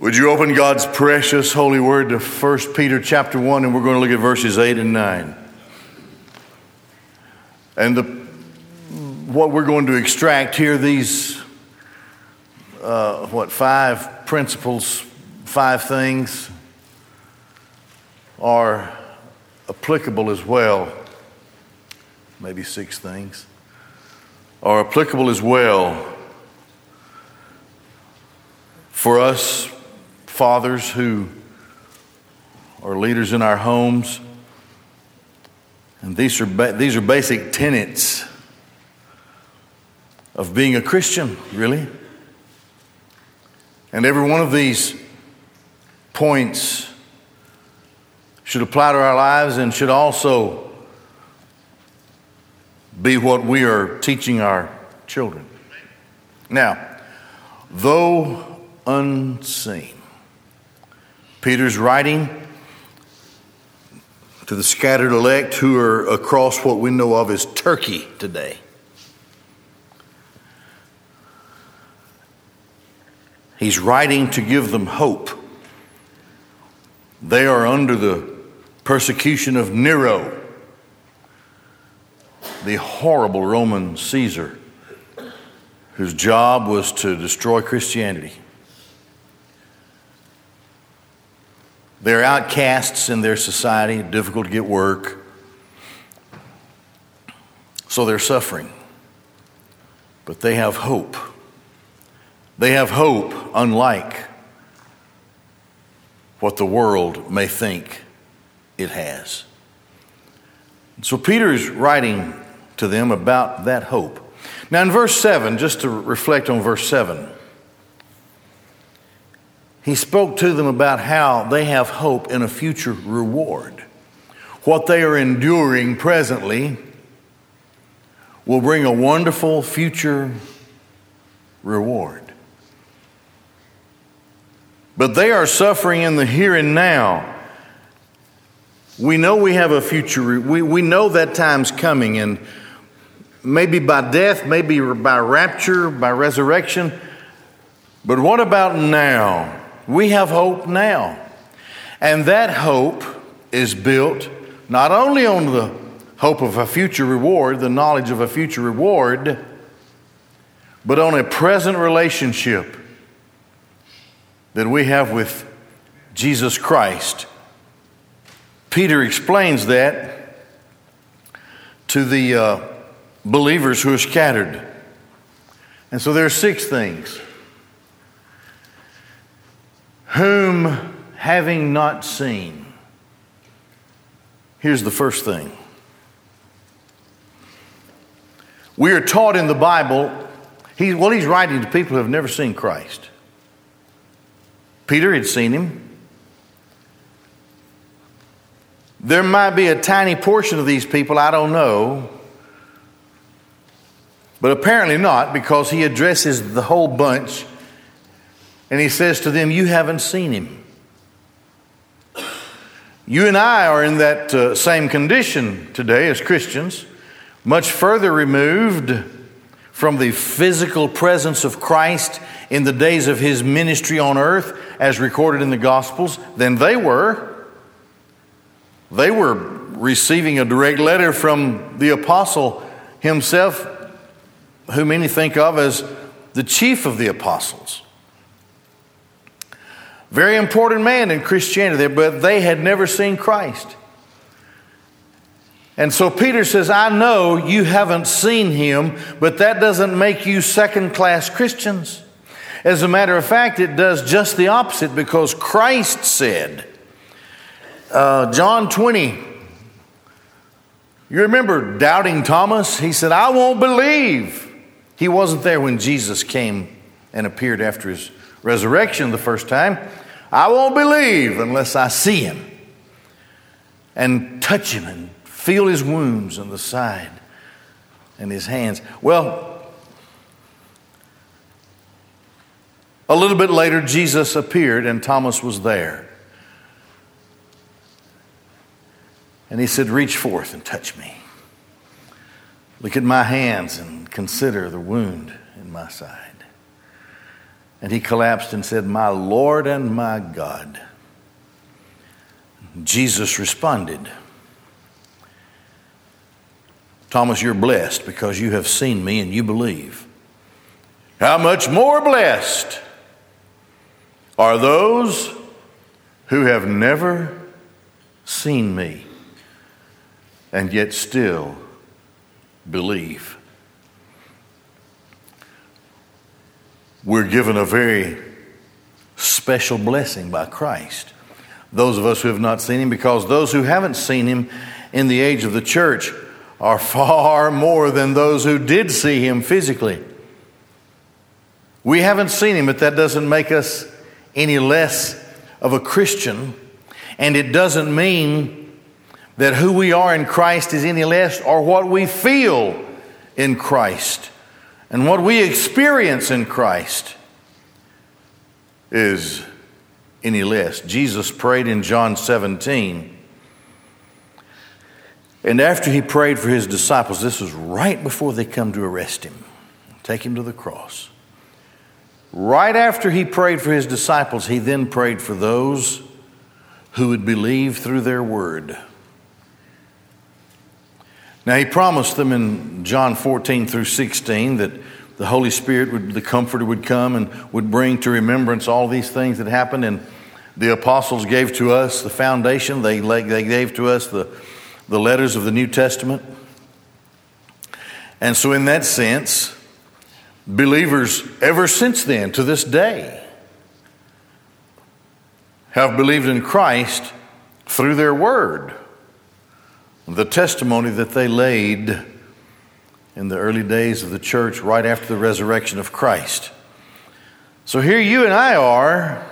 Would you open God's precious holy word to 1 Peter chapter 1 and we're going to look at verses 8 and 9. And the, what we're going to extract here, these, uh, what, five principles, five things are applicable as well. Maybe six things are applicable as well for us fathers who are leaders in our homes. And these are, ba- these are basic tenets of being a Christian, really. And every one of these points should apply to our lives and should also be what we are teaching our children. Now, though unseen, Peter's writing to the scattered elect who are across what we know of as Turkey today. He's writing to give them hope. They are under the persecution of Nero, the horrible Roman Caesar, whose job was to destroy Christianity. They're outcasts in their society, difficult to get work. So they're suffering. But they have hope. They have hope unlike what the world may think it has. So Peter is writing to them about that hope. Now, in verse 7, just to reflect on verse 7 he spoke to them about how they have hope in a future reward. What they are enduring presently will bring a wonderful future reward. But they are suffering in the here and now. We know we have a future, we, we know that time's coming, and maybe by death, maybe by rapture, by resurrection. But what about now? We have hope now. And that hope is built not only on the hope of a future reward, the knowledge of a future reward, but on a present relationship that we have with Jesus Christ. Peter explains that to the uh, believers who are scattered. And so there are six things whom having not seen. Here's the first thing. We are taught in the Bible, he, well, he's writing to people who have never seen Christ. Peter had seen him. There might be a tiny portion of these people, I don't know, but apparently not because he addresses the whole bunch and he says to them, You haven't seen him. You and I are in that uh, same condition today as Christians, much further removed from the physical presence of Christ in the days of his ministry on earth, as recorded in the Gospels, than they were. They were receiving a direct letter from the apostle himself, who many think of as the chief of the apostles. Very important man in Christianity, but they had never seen Christ. And so Peter says, I know you haven't seen him, but that doesn't make you second class Christians. As a matter of fact, it does just the opposite because Christ said, uh, John 20, you remember doubting Thomas? He said, I won't believe. He wasn't there when Jesus came and appeared after his resurrection the first time. I won't believe unless I see him and touch him and feel his wounds on the side and his hands. Well, a little bit later, Jesus appeared and Thomas was there. And he said, Reach forth and touch me. Look at my hands and consider the wound in my side. And he collapsed and said, My Lord and my God. Jesus responded, Thomas, you're blessed because you have seen me and you believe. How much more blessed are those who have never seen me and yet still believe. We're given a very special blessing by Christ. Those of us who have not seen him, because those who haven't seen him in the age of the church are far more than those who did see him physically. We haven't seen him, but that doesn't make us any less of a Christian. And it doesn't mean that who we are in Christ is any less or what we feel in Christ and what we experience in Christ is any less. Jesus prayed in John 17. And after he prayed for his disciples, this was right before they come to arrest him, take him to the cross. Right after he prayed for his disciples, he then prayed for those who would believe through their word. Now, he promised them in John 14 through 16 that the Holy Spirit, would, the Comforter, would come and would bring to remembrance all these things that happened. And the apostles gave to us the foundation, they, they gave to us the, the letters of the New Testament. And so, in that sense, Believers, ever since then, to this day, have believed in Christ through their word, the testimony that they laid in the early days of the church right after the resurrection of Christ. So here you and I are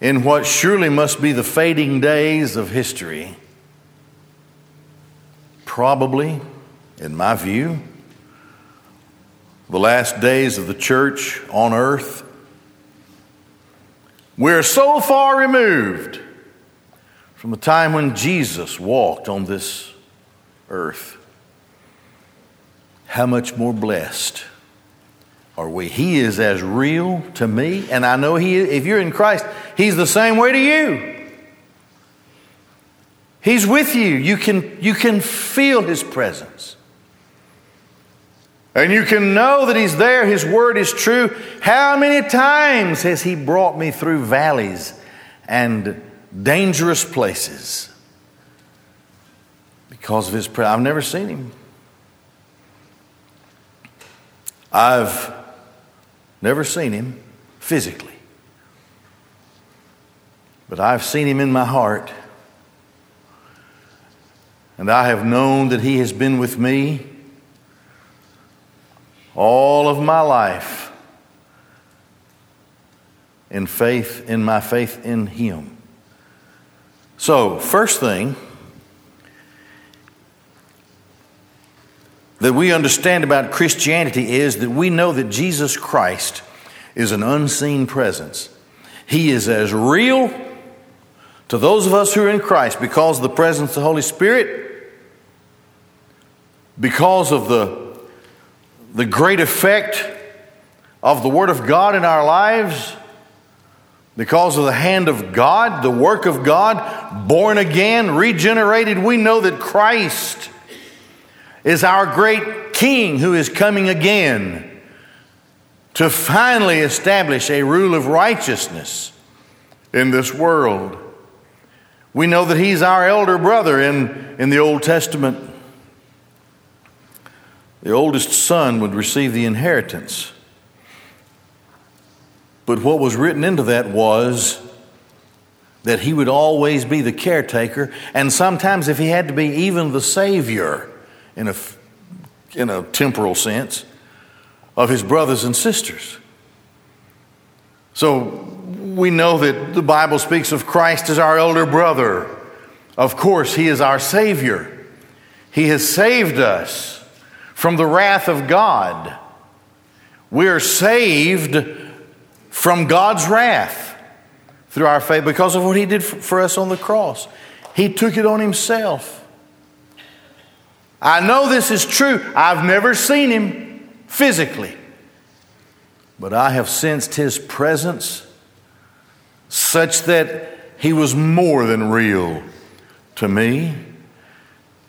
in what surely must be the fading days of history. Probably, in my view, the last days of the church on earth. We're so far removed from the time when Jesus walked on this earth. How much more blessed are we? He is as real to me, and I know He. If you're in Christ, He's the same way to you. He's with you. You can, you can feel His presence. And you can know that He's there, His word is true. How many times has He brought me through valleys and dangerous places? Because of His prayer. I've never seen Him. I've never seen Him physically. But I've seen Him in my heart. And I have known that He has been with me all of my life in faith, in my faith in Him. So, first thing that we understand about Christianity is that we know that Jesus Christ is an unseen presence. He is as real to those of us who are in Christ because of the presence of the Holy Spirit, because of the the great effect of the Word of God in our lives because of the hand of God, the work of God, born again, regenerated, we know that Christ is our great King who is coming again to finally establish a rule of righteousness in this world. We know that He's our elder brother in, in the Old Testament. The oldest son would receive the inheritance. But what was written into that was that he would always be the caretaker, and sometimes, if he had to be, even the savior in a, in a temporal sense of his brothers and sisters. So we know that the Bible speaks of Christ as our elder brother. Of course, he is our Savior. He has saved us from the wrath of God. We're saved from God's wrath through our faith because of what He did for us on the cross. He took it on Himself. I know this is true. I've never seen Him physically. but I have sensed his presence such that he was more than real to me.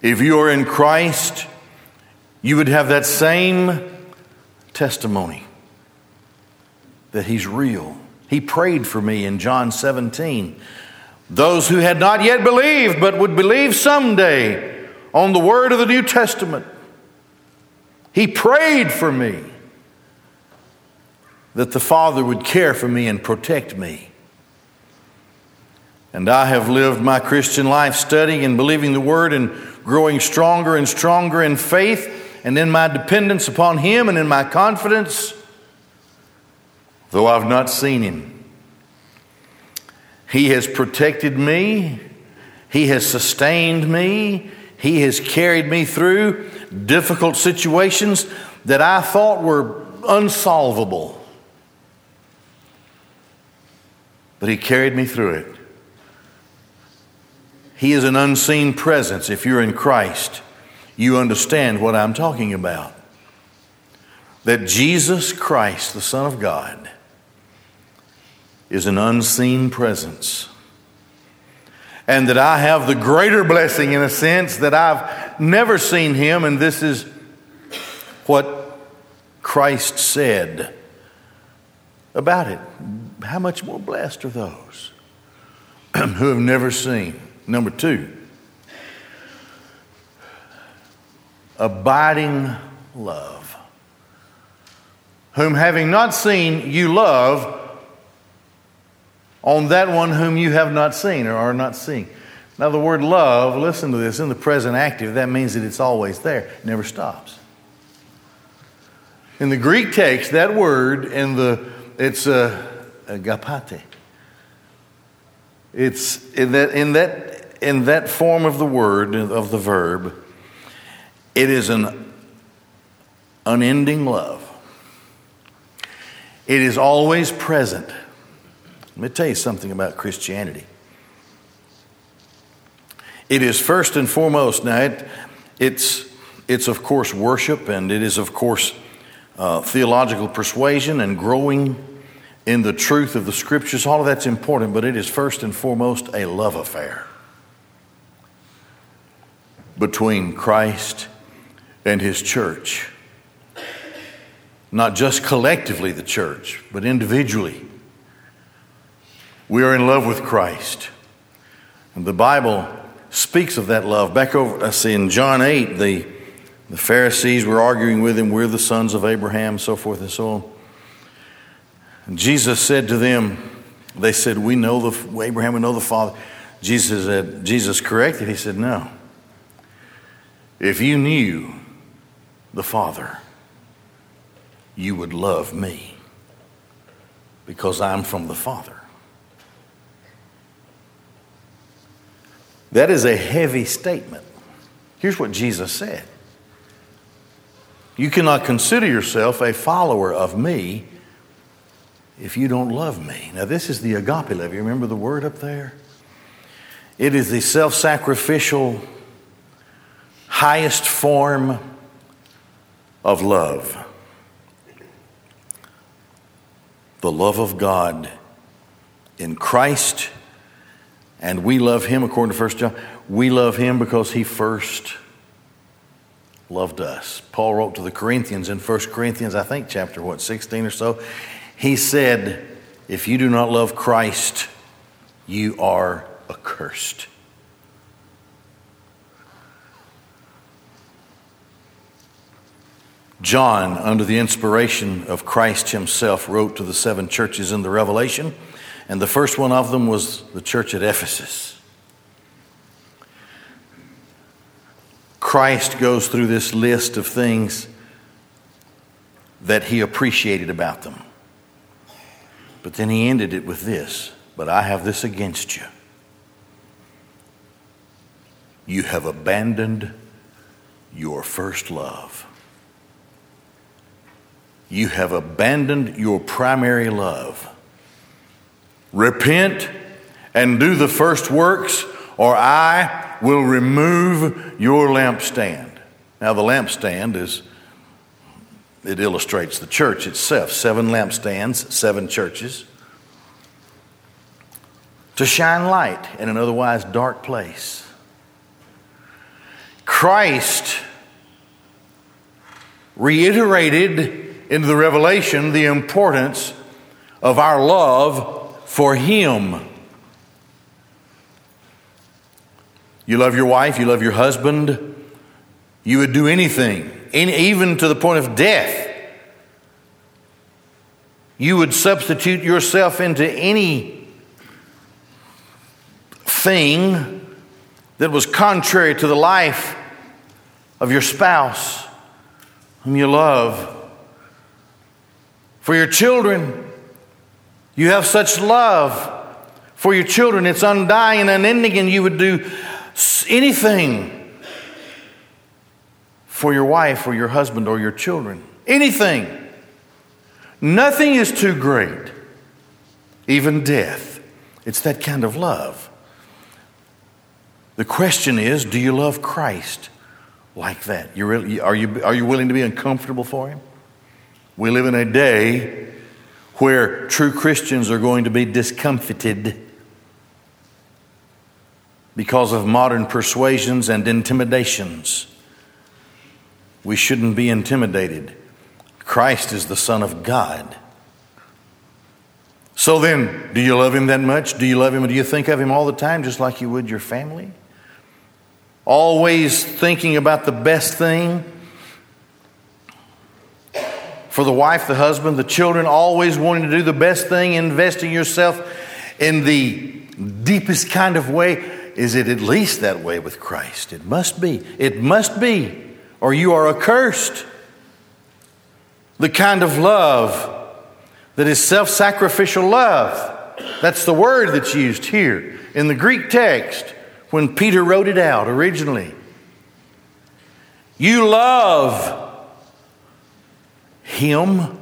If you are in Christ, you would have that same testimony that he's real. He prayed for me in John 17. Those who had not yet believed, but would believe someday on the word of the New Testament. He prayed for me that the Father would care for me and protect me. And I have lived my Christian life studying and believing the Word and growing stronger and stronger in faith and in my dependence upon Him and in my confidence, though I've not seen Him. He has protected me, He has sustained me, He has carried me through difficult situations that I thought were unsolvable. But He carried me through it. He is an unseen presence if you're in Christ. You understand what I'm talking about. That Jesus Christ, the Son of God, is an unseen presence. And that I have the greater blessing, in a sense, that I've never seen him, and this is what Christ said about it. How much more blessed are those who have never seen? Number two, abiding love. Whom having not seen, you love on that one whom you have not seen or are not seeing. Now, the word love, listen to this, in the present active, that means that it's always there, it never stops. In the Greek text, that word in the it's uh, agapate. It's in that in that in that form of the word, of the verb, it is an unending love. It is always present. Let me tell you something about Christianity. It is first and foremost, now it, it's, it's of course worship and it is of course uh, theological persuasion and growing in the truth of the scriptures. All of that's important, but it is first and foremost a love affair between Christ and his church. Not just collectively, the church, but individually. We are in love with Christ. And the Bible speaks of that love. Back over, I see in John 8, the, the Pharisees were arguing with him, We're the sons of Abraham, so forth and so on. And Jesus said to them, They said, We know the Abraham, we know the Father. Jesus said, Jesus corrected. He said, No. If you knew the Father, you would love me because I'm from the Father. That is a heavy statement. Here's what Jesus said You cannot consider yourself a follower of me if you don't love me. Now, this is the agape love. You remember the word up there? It is the self sacrificial highest form of love. The love of God in Christ, and we love Him according to 1 John. We love Him because He first loved us. Paul wrote to the Corinthians in 1 Corinthians, I think, chapter what, 16 or so. He said, If you do not love Christ, you are accursed. John, under the inspiration of Christ himself, wrote to the seven churches in the Revelation, and the first one of them was the church at Ephesus. Christ goes through this list of things that he appreciated about them. But then he ended it with this But I have this against you. You have abandoned your first love you have abandoned your primary love. Repent and do the first works, or I will remove your lampstand. Now, the lampstand is it illustrates the church itself seven lampstands, seven churches, to shine light in an otherwise dark place. Christ reiterated in the revelation the importance of our love for Him. You love your wife, you love your husband, you would do anything even to the point of death. You would substitute yourself into any thing that was contrary to the life of your spouse whom you love. For your children, you have such love for your children, it's undying and unending, and you would do anything for your wife or your husband or your children. Anything. Nothing is too great, even death. It's that kind of love. The question is do you love Christ like that? Really, are, you, are you willing to be uncomfortable for Him? We live in a day where true Christians are going to be discomfited because of modern persuasions and intimidations. We shouldn't be intimidated. Christ is the Son of God. So then, do you love Him that much? Do you love Him? Do you think of Him all the time, just like you would your family? Always thinking about the best thing for the wife, the husband, the children, always wanting to do the best thing, investing yourself in the deepest kind of way. Is it at least that way with Christ? It must be. It must be or you are accursed. The kind of love that is self sacrificial love. That's the word that's used here in the Greek text when Peter wrote it out originally. You love him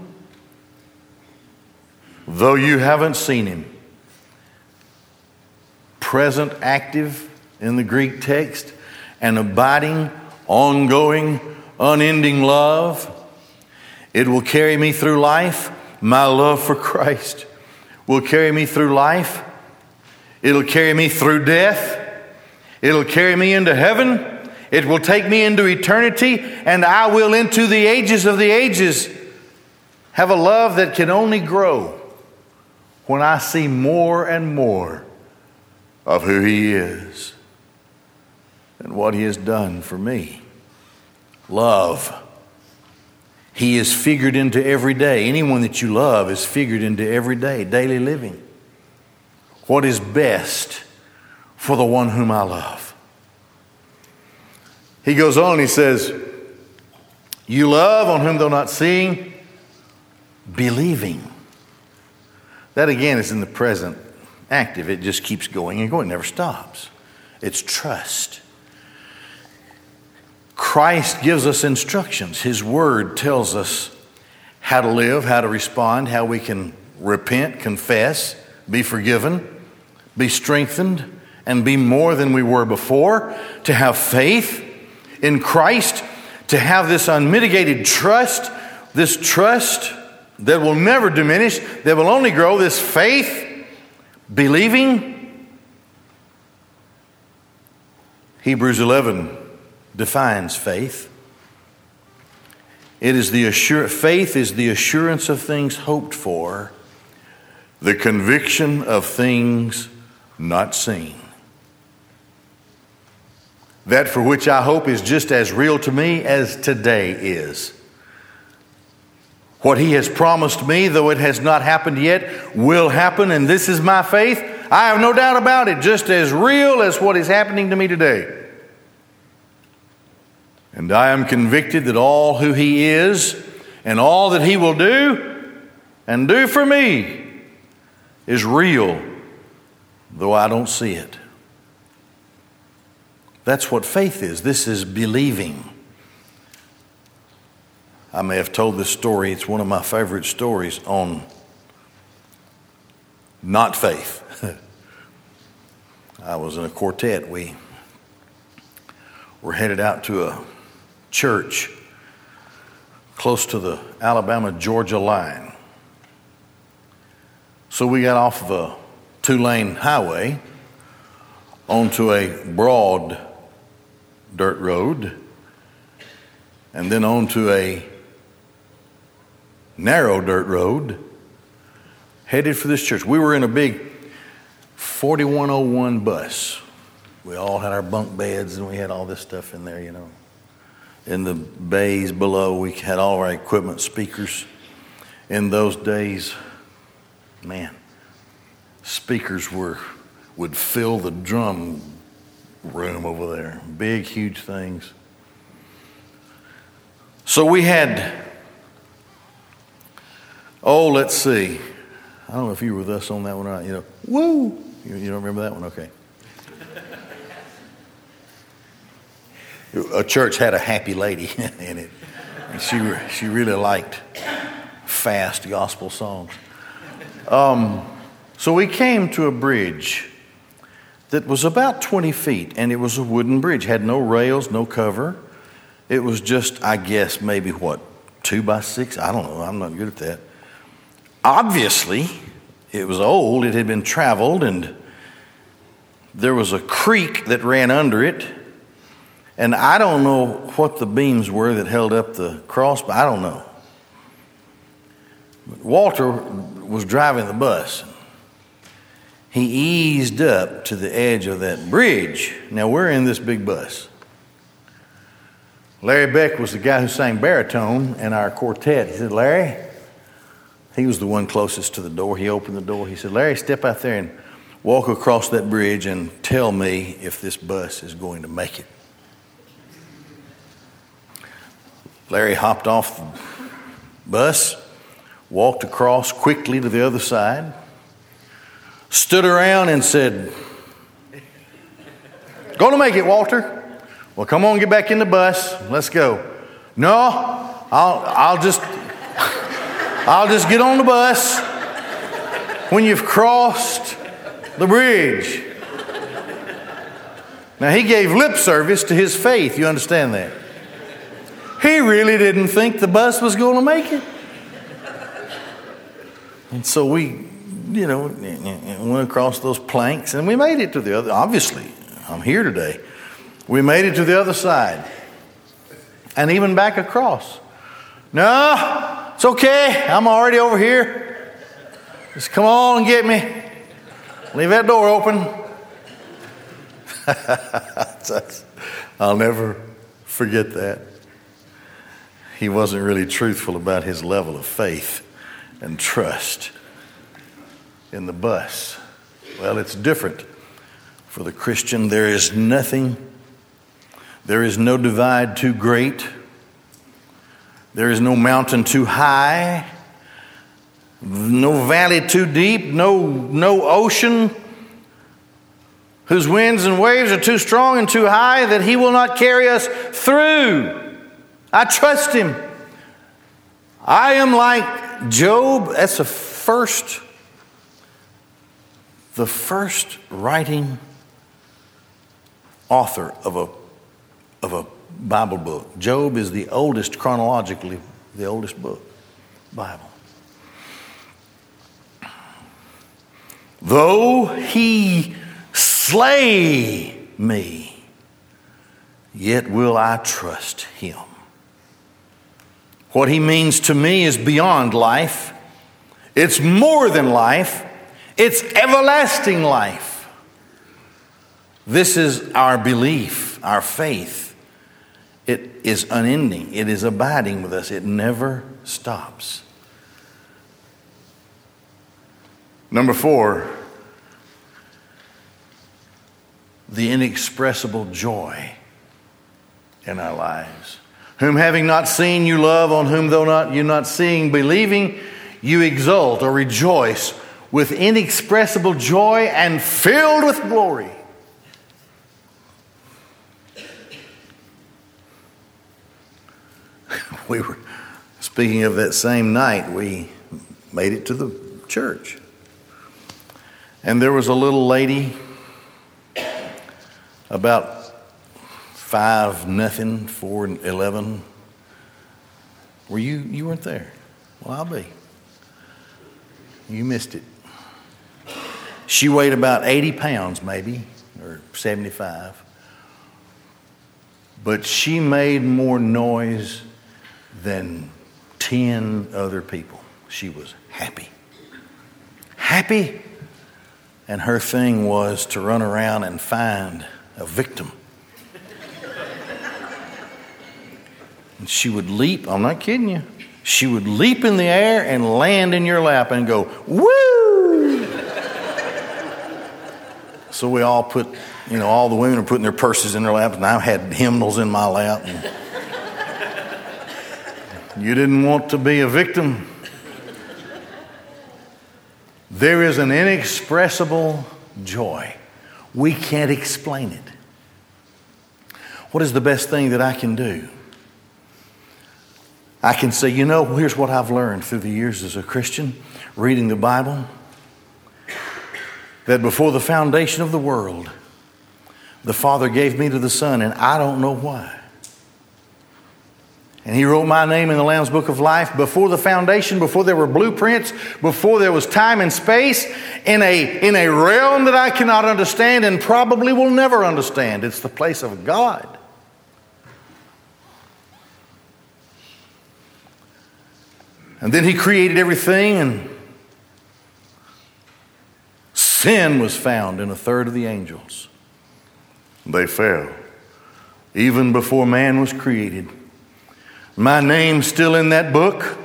though you haven't seen him. Present active in the Greek text an abiding ongoing, unending love. It will carry me through life. My love for Christ will carry me through life. It'll carry me through death. It'll carry me into heaven. It will take me into eternity, and I will into the ages of the ages have a love that can only grow when I see more and more of who He is and what He has done for me. Love. He is figured into every day. Anyone that you love is figured into every day, daily living. What is best for the one whom I love? He goes on, and he says, You love on whom though not seeing, believing. That again is in the present active. It just keeps going and going, it never stops. It's trust. Christ gives us instructions. His word tells us how to live, how to respond, how we can repent, confess, be forgiven, be strengthened, and be more than we were before, to have faith in Christ, to have this unmitigated trust, this trust that will never diminish, that will only grow, this faith, believing. Hebrews 11 defines faith. It is the assur- faith is the assurance of things hoped for, the conviction of things not seen. That for which I hope is just as real to me as today is. What he has promised me, though it has not happened yet, will happen, and this is my faith. I have no doubt about it, just as real as what is happening to me today. And I am convicted that all who He is and all that He will do and do for me is real, though I don't see it. That's what faith is. This is believing. I may have told this story, it's one of my favorite stories on not faith. I was in a quartet. We were headed out to a church close to the Alabama Georgia line. So we got off of a two lane highway onto a broad dirt road and then onto a narrow dirt road headed for this church. We were in a big 4101 bus. We all had our bunk beds and we had all this stuff in there, you know. In the bays below, we had all our equipment, speakers. In those days, man, speakers were would fill the drum room over there. Big, huge things. So we had, oh, let's see. I don't know if you were with us on that one or not. You know, woo! You, you don't remember that one? Okay. a church had a happy lady in it. And she, she really liked fast gospel songs. Um, so we came to a bridge that was about 20 feet, and it was a wooden bridge, had no rails, no cover. It was just, I guess, maybe what, two by six? I don't know. I'm not good at that. Obviously, it was old, it had been traveled, and there was a creek that ran under it. And I don't know what the beams were that held up the cross, but I don't know. Walter was driving the bus. He eased up to the edge of that bridge. Now we're in this big bus. Larry Beck was the guy who sang baritone in our quartet. He said, Larry, he was the one closest to the door. He opened the door. He said, Larry, step out there and walk across that bridge and tell me if this bus is going to make it. Larry hopped off the bus, walked across quickly to the other side, stood around and said, to make it, Walter. Well, come on, get back in the bus. Let's go. No, I'll, I'll just, I'll just get on the bus when you've crossed the bridge. Now, he gave lip service to his faith. You understand that? He really didn't think the bus was going to make it. And so we, you know, went across those planks and we made it to the other. Obviously, I'm here today. We made it to the other side and even back across. No, it's okay. I'm already over here. Just come on and get me. Leave that door open. I'll never forget that he wasn't really truthful about his level of faith and trust in the bus. Well, it's different for the Christian. There is nothing, there is no divide too great, there is no mountain too high, no valley too deep, no, no ocean whose winds and waves are too strong and too high that he will not carry us through. I trust him. I am like Job. That's the first, the first writing author of a, of a Bible book. Job is the oldest, chronologically, the oldest book, Bible. Though he slay me, yet will I trust him. What he means to me is beyond life, it's more than life, it's everlasting life. This is our belief, our faith. It is unending, it is abiding with us, it never stops. Number four, the inexpressible joy in our lives whom having not seen you love, on whom though not you not seeing, believing, you exult or rejoice with inexpressible joy and filled with glory. We were speaking of that same night, we made it to the church. And there was a little lady about five nothing, four eleven. Were you, you weren't there? Well, I'll be. You missed it. She weighed about 80 pounds, maybe, or 75. But she made more noise than 10 other people. She was happy. Happy. And her thing was to run around and find a victim. and she would leap, I'm not kidding you, she would leap in the air and land in your lap and go, woo! So we all put, you know, all the women are putting their purses in their laps, and I had hymnals in my lap. you didn't want to be a victim. There is an inexpressible joy. We can't explain it. What is the best thing that I can do? I can say, you know, here's what I've learned through the years as a Christian, reading the Bible that before the foundation of the world, the Father gave me to the Son, and I don't know why. And He wrote my name in the Lamb's Book of Life before the foundation, before there were blueprints, before there was time and space, in a, in a realm that I cannot understand and probably will never understand. It's the place of God. And then he created everything, and sin was found in a third of the angels. They fell. Even before man was created, my name's still in that book.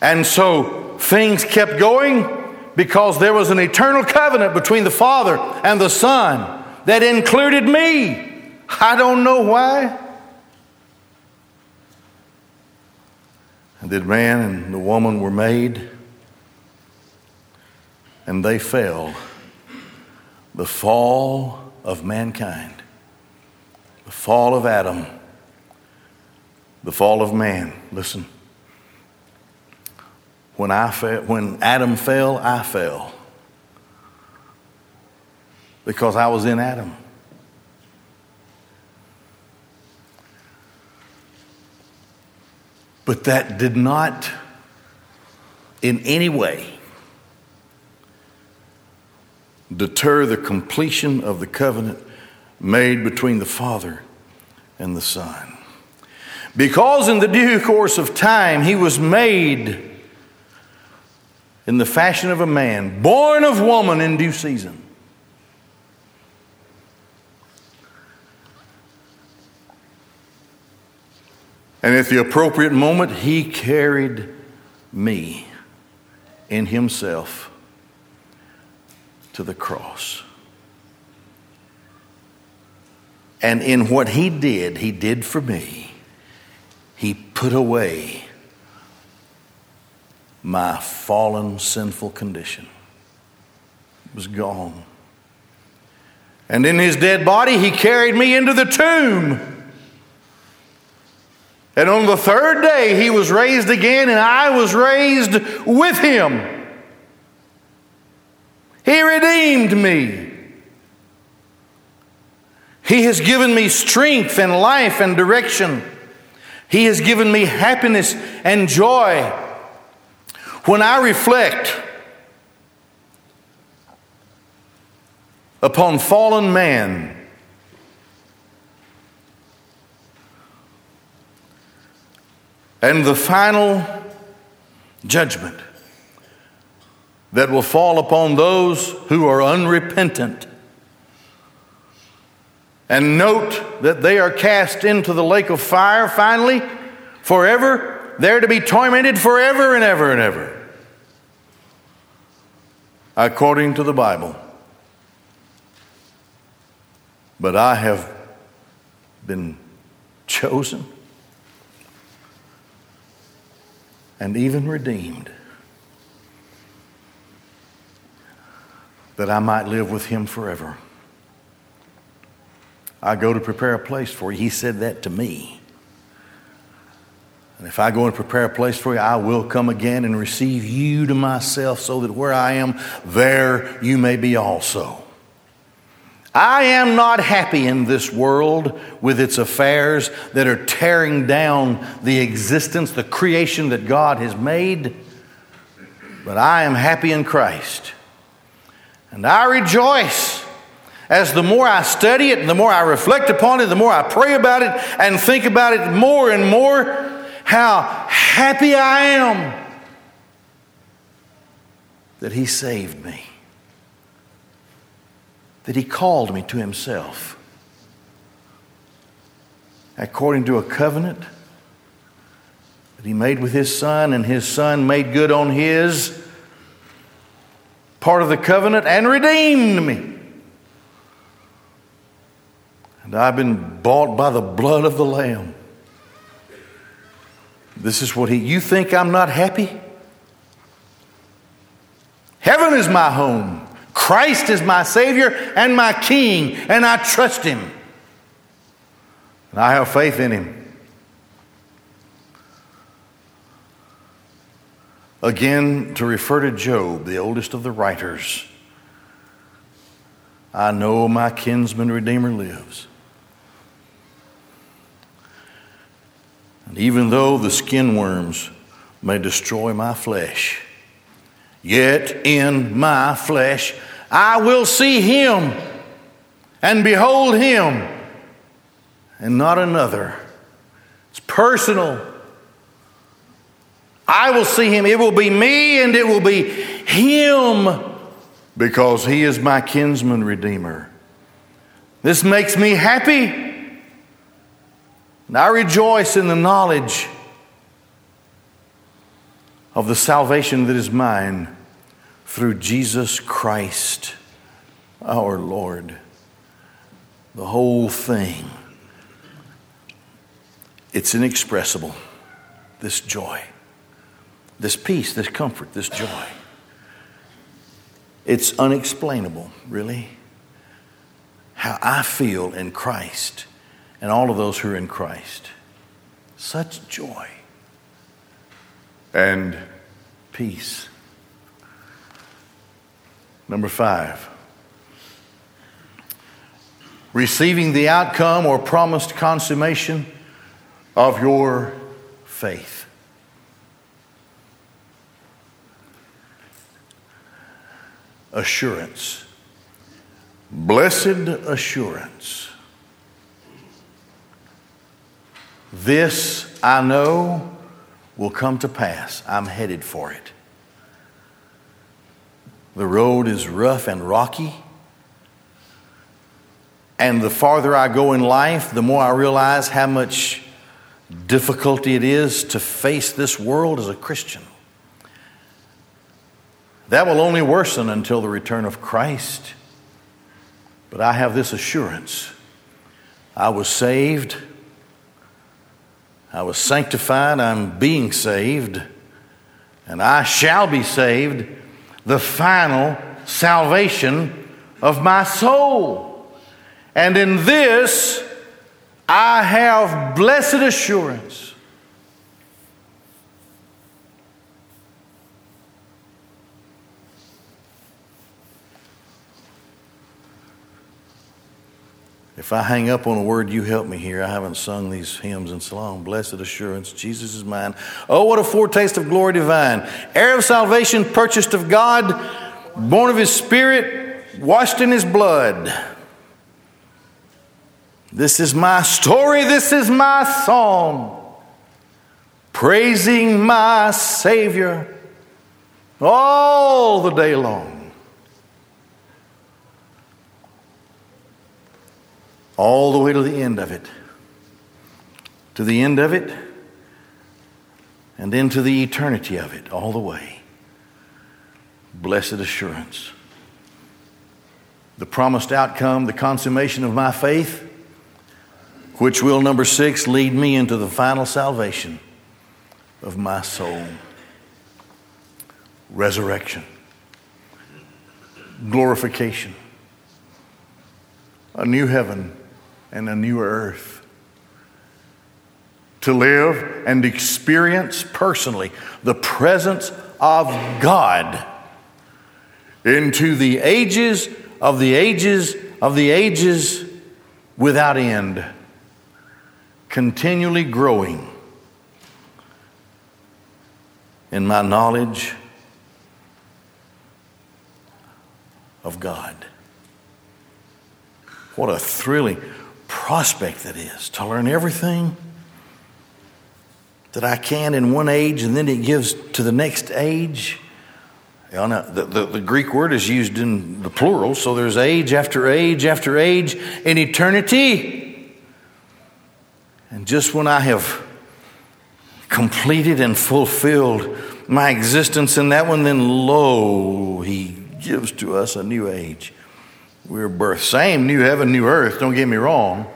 And so things kept going because there was an eternal covenant between the Father and the Son that included me. I don't know why. And the man and the woman were made, and they fell. The fall of mankind, the fall of Adam, the fall of man. Listen. When, I fell, when Adam fell, I fell. Because I was in Adam. But that did not in any way deter the completion of the covenant made between the Father and the Son. Because in the due course of time he was made in the fashion of a man, born of woman in due season. And at the appropriate moment, he carried me in himself to the cross. And in what he did, he did for me, he put away my fallen, sinful condition. It was gone. And in his dead body, he carried me into the tomb. And on the third day, he was raised again, and I was raised with him. Redeemed me. He has given me strength and life and direction. He has given me happiness and joy. When I reflect upon fallen man, and the final judgment that will fall upon those who are unrepentant. And note that they are cast into the lake of fire finally, forever, there to be tormented forever and ever and ever. According to the Bible. But I have been chosen and even redeemed, that I might live with him forever. I go to prepare a place for you. He said that to me. And if I go and prepare a place for you, I will come again and receive you to myself so that where I am, there you may be also. I am not happy in this world with its affairs that are tearing down the existence, the creation that God has made, but I am happy in Christ. And I rejoice as the more I study it, and the more I reflect upon it, the more I pray about it and think about it more and more, how happy I am that He saved me that He called me to Himself. According to a covenant that He made with His Son, and His Son made good on His part of the covenant and redeemed me. And I've been bought by the blood of the Lamb. This is what He, you think I'm not happy? Heaven is my home. Christ is my Savior and my King, and I trust Him. And I have faith in Him. Again, to refer to Job, the oldest of the writers, I know my kinsman Redeemer lives. And even though the skin worms may destroy my flesh, Yet in my flesh I will see him and behold him and not another. It's personal. I will see him. It will be me and it will be him because he is my kinsman redeemer. This makes me happy. And I rejoice in the knowledge of the salvation that is mine through Jesus Christ our Lord. The whole thing. It's inexpressible, this joy, this peace, this comfort, this joy. It's unexplainable, really, how I feel in Christ and all of those who are in Christ. Such joy and peace. Number five, receiving the outcome or promised consummation of your faith. Assurance. Blessed assurance. This I know will come to pass. I'm headed for it. The road is rough and rocky. And the farther I go in life, the more I realize how much difficulty it is to face this world as a Christian. That will only worsen until the return of Christ. But I have this assurance I was saved, I was sanctified, I'm being saved, and I shall be saved the final salvation of my soul. And in this, I have blessed assurance. If I hang up on a word, you help me here. I haven't sung these hymns in so long. Blessed assurance, Jesus is mine. Oh, what a foretaste of glory divine. Heir of salvation, purchased of God, born of his spirit, washed in his blood. This is my story, this is my song, praising my Savior all the day long. All the way to the end of it. To the end of it, and then to the eternity of it, all the way. Blessed assurance. The promised outcome, the consummation of my faith, which will, number six, lead me into the final salvation of my soul. Resurrection, glorification, a new heaven and a new earth. To live and experience personally the presence of God into the ages of the ages of the ages without end, continually growing in my knowledge of God. What a thrilling prospect that is to learn everything that I can in one age and then it gives to the next age. You know, the, the, the, Greek word is used in the plural, so there's age after age after age in eternity. And just when I have completed and fulfilled my existence in that one, then lo, he gives to us a new age. We're birth, same new heaven, new earth, don't get me wrong.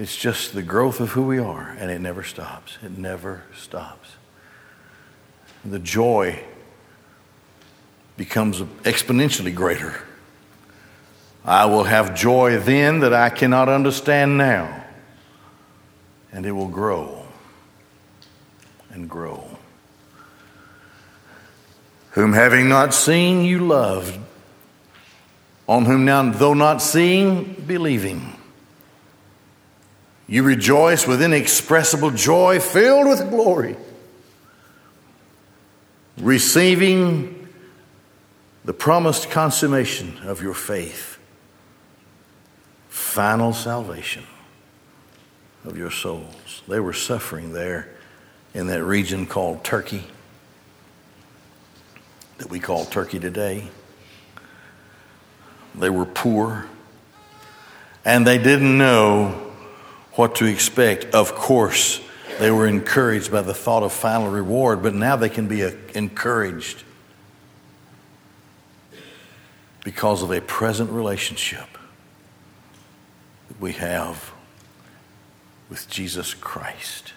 It's just the growth of who we are, and it never stops. It never stops. The joy becomes exponentially greater. I will have joy then that I cannot understand now, and it will grow and grow. Whom having not seen, you loved, on whom now, though not seeing, believing. You rejoice with inexpressible joy, filled with glory, receiving the promised consummation of your faith, final salvation of your souls. They were suffering there in that region called Turkey, that we call Turkey today. They were poor, and they didn't know what to expect. Of course, they were encouraged by the thought of final reward, but now they can be uh, encouraged because of a present relationship that we have with Jesus Christ,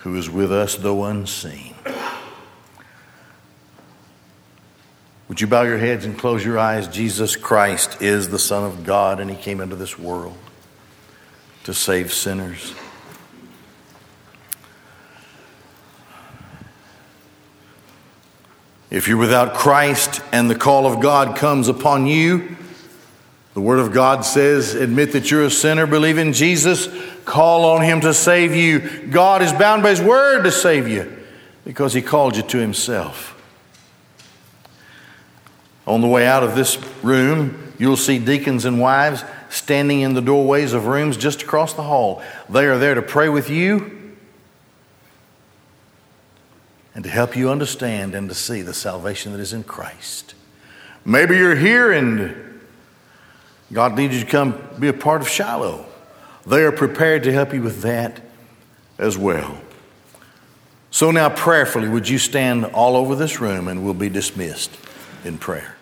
who is with us though unseen. Would you bow your heads and close your eyes? Jesus Christ is the Son of God, and He came into this world to save sinners. If you're without Christ and the call of God comes upon you, the Word of God says, admit that you're a sinner, believe in Jesus, call on Him to save you. God is bound by His Word to save you because He called you to Himself. On the way out of this room, you'll see deacons and wives standing in the doorways of rooms just across the hall. They are there to pray with you and to help you understand and to see the salvation that is in Christ. Maybe you're here and God needs you to come be a part of Shiloh. They are prepared to help you with that as well. So now, prayerfully, would you stand all over this room and we'll be dismissed in prayer.